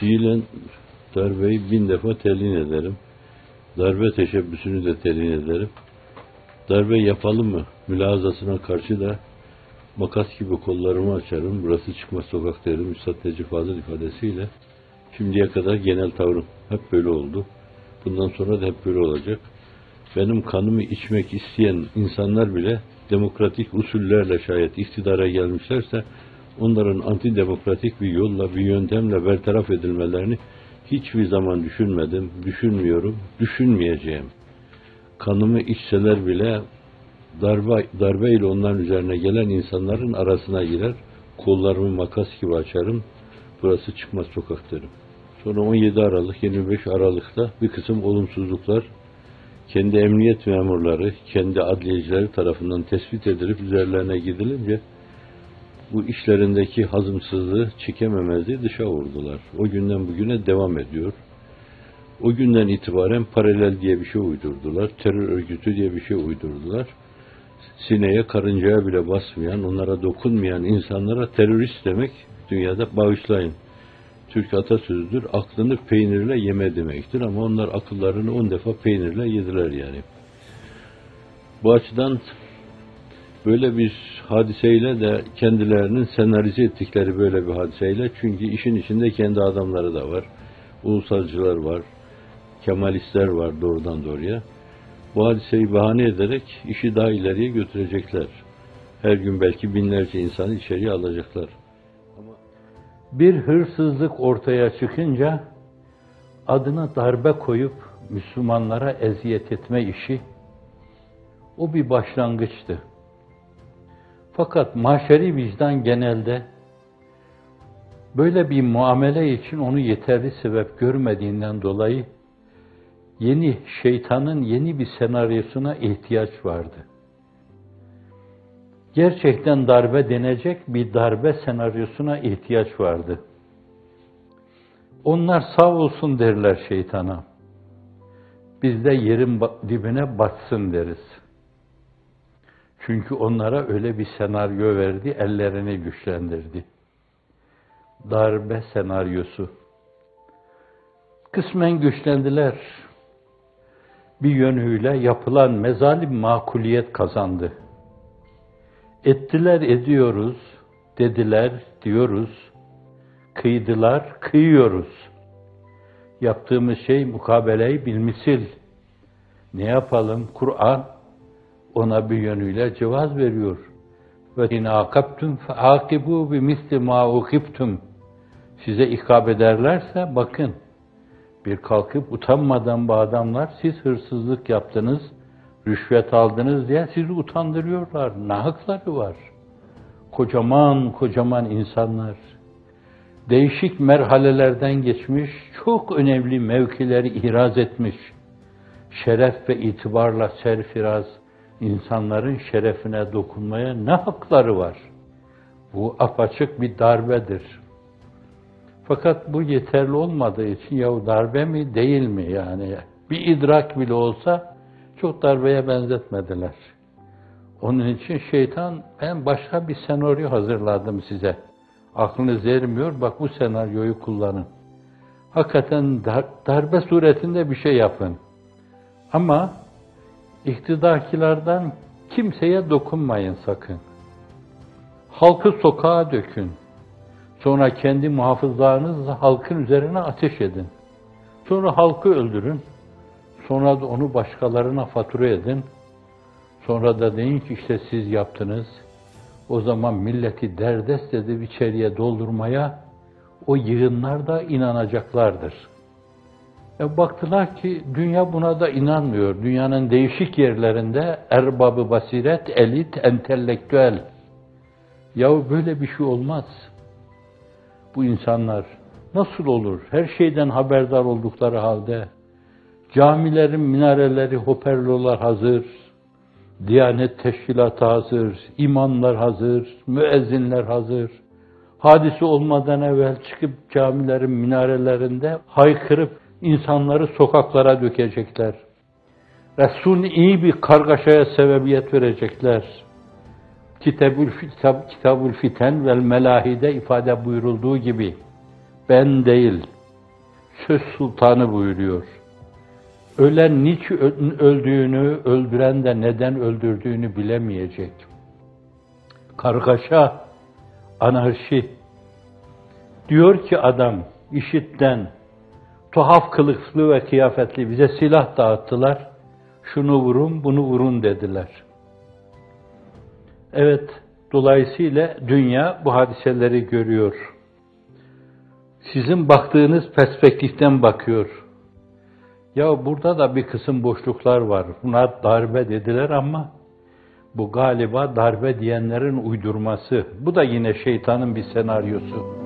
Fiilen darbeyi bin defa telin ederim. Darbe teşebbüsünü de telin ederim. Darbe yapalım mı? Mülazasına karşı da makas gibi kollarımı açarım. Burası çıkmaz sokak derim. Üstad Necip Fazıl ifadesiyle. Şimdiye kadar genel tavrım hep böyle oldu. Bundan sonra da hep böyle olacak. Benim kanımı içmek isteyen insanlar bile demokratik usullerle şayet iktidara gelmişlerse onların antidemokratik bir yolla, bir yöntemle bertaraf edilmelerini hiçbir zaman düşünmedim, düşünmüyorum, düşünmeyeceğim. Kanımı içseler bile darbe, darbeyle onların üzerine gelen insanların arasına girer, kollarımı makas gibi açarım, burası çıkmaz sokak derim. Sonra 17 Aralık, 25 Aralık'ta bir kısım olumsuzluklar kendi emniyet memurları, kendi adliyecileri tarafından tespit edilip üzerlerine gidilince bu işlerindeki hazımsızlığı, çekememezliği dışa vurdular. O günden bugüne devam ediyor. O günden itibaren paralel diye bir şey uydurdular. Terör örgütü diye bir şey uydurdular. Sineye, karıncaya bile basmayan, onlara dokunmayan insanlara terörist demek dünyada bağışlayın. Türk atasözüdür. Aklını peynirle yeme demektir ama onlar akıllarını on defa peynirle yediler yani. Bu açıdan böyle bir hadiseyle de kendilerinin senarize ettikleri böyle bir hadiseyle çünkü işin içinde kendi adamları da var. Ulusalcılar var. Kemalistler var doğrudan doğruya. Bu hadiseyi bahane ederek işi daha ileriye götürecekler. Her gün belki binlerce insanı içeriye alacaklar. Bir hırsızlık ortaya çıkınca adına darbe koyup Müslümanlara eziyet etme işi o bir başlangıçtı. Fakat maşeri vicdan genelde böyle bir muamele için onu yeterli sebep görmediğinden dolayı yeni şeytanın yeni bir senaryosuna ihtiyaç vardı. Gerçekten darbe denecek bir darbe senaryosuna ihtiyaç vardı. Onlar sağ olsun derler şeytana. Biz de yerin dibine batsın deriz. Çünkü onlara öyle bir senaryo verdi, ellerini güçlendirdi. Darbe senaryosu. Kısmen güçlendiler. Bir yönüyle yapılan mezalim makuliyet kazandı. Ettiler ediyoruz, dediler diyoruz, kıydılar kıyıyoruz. Yaptığımız şey mukabeleyi bilmisil. Ne yapalım? Kur'an ona bir yönüyle cevaz veriyor. Ve in akabtum fe akibu bi misli ma ukibtum. Size ikab ederlerse bakın. Bir kalkıp utanmadan bu adamlar siz hırsızlık yaptınız, rüşvet aldınız diye sizi utandırıyorlar. Ne var? Kocaman kocaman insanlar. Değişik merhalelerden geçmiş, çok önemli mevkileri ihraz etmiş. Şeref ve itibarla serfiraz insanların şerefine dokunmaya ne hakları var? Bu apaçık bir darbedir. Fakat bu yeterli olmadığı için ya darbe mi değil mi yani bir idrak bile olsa çok darbeye benzetmediler. Onun için şeytan ben başka bir senaryo hazırladım size. Aklınız ermiyor bak bu senaryoyu kullanın. Hakikaten dar, darbe suretinde bir şey yapın. Ama iktidarkilerden kimseye dokunmayın sakın. Halkı sokağa dökün. Sonra kendi muhafızlarınızla halkın üzerine ateş edin. Sonra halkı öldürün. Sonra da onu başkalarına fatura edin. Sonra da deyin ki işte siz yaptınız. O zaman milleti derdest edip içeriye doldurmaya o yığınlar da inanacaklardır. E baktılar ki dünya buna da inanmıyor. Dünyanın değişik yerlerinde erbabı basiret, elit, entelektüel. Yahu böyle bir şey olmaz. Bu insanlar nasıl olur? Her şeyden haberdar oldukları halde Camilerin minareleri, hoparlörler hazır, Diyanet teşkilatı hazır, imamlar hazır, müezzinler hazır. Hadisi olmadan evvel çıkıp camilerin minarelerinde haykırıp insanları sokaklara dökecekler. Resul iyi bir kargaşaya sebebiyet verecekler. Kitabül, kitab, Kitabül Fiten vel Melahide ifade buyurulduğu gibi ben değil, söz sultanı buyuruyor. Ölen niçin öldüğünü, öldüren de neden öldürdüğünü bilemeyecek. Kargaşa, anarşi. Diyor ki adam, işitten, tuhaf kılıklı ve kıyafetli bize silah dağıttılar. Şunu vurun, bunu vurun dediler. Evet, dolayısıyla dünya bu hadiseleri görüyor. Sizin baktığınız perspektiften bakıyor. Ya burada da bir kısım boşluklar var. Buna darbe dediler ama bu galiba darbe diyenlerin uydurması. Bu da yine şeytanın bir senaryosu.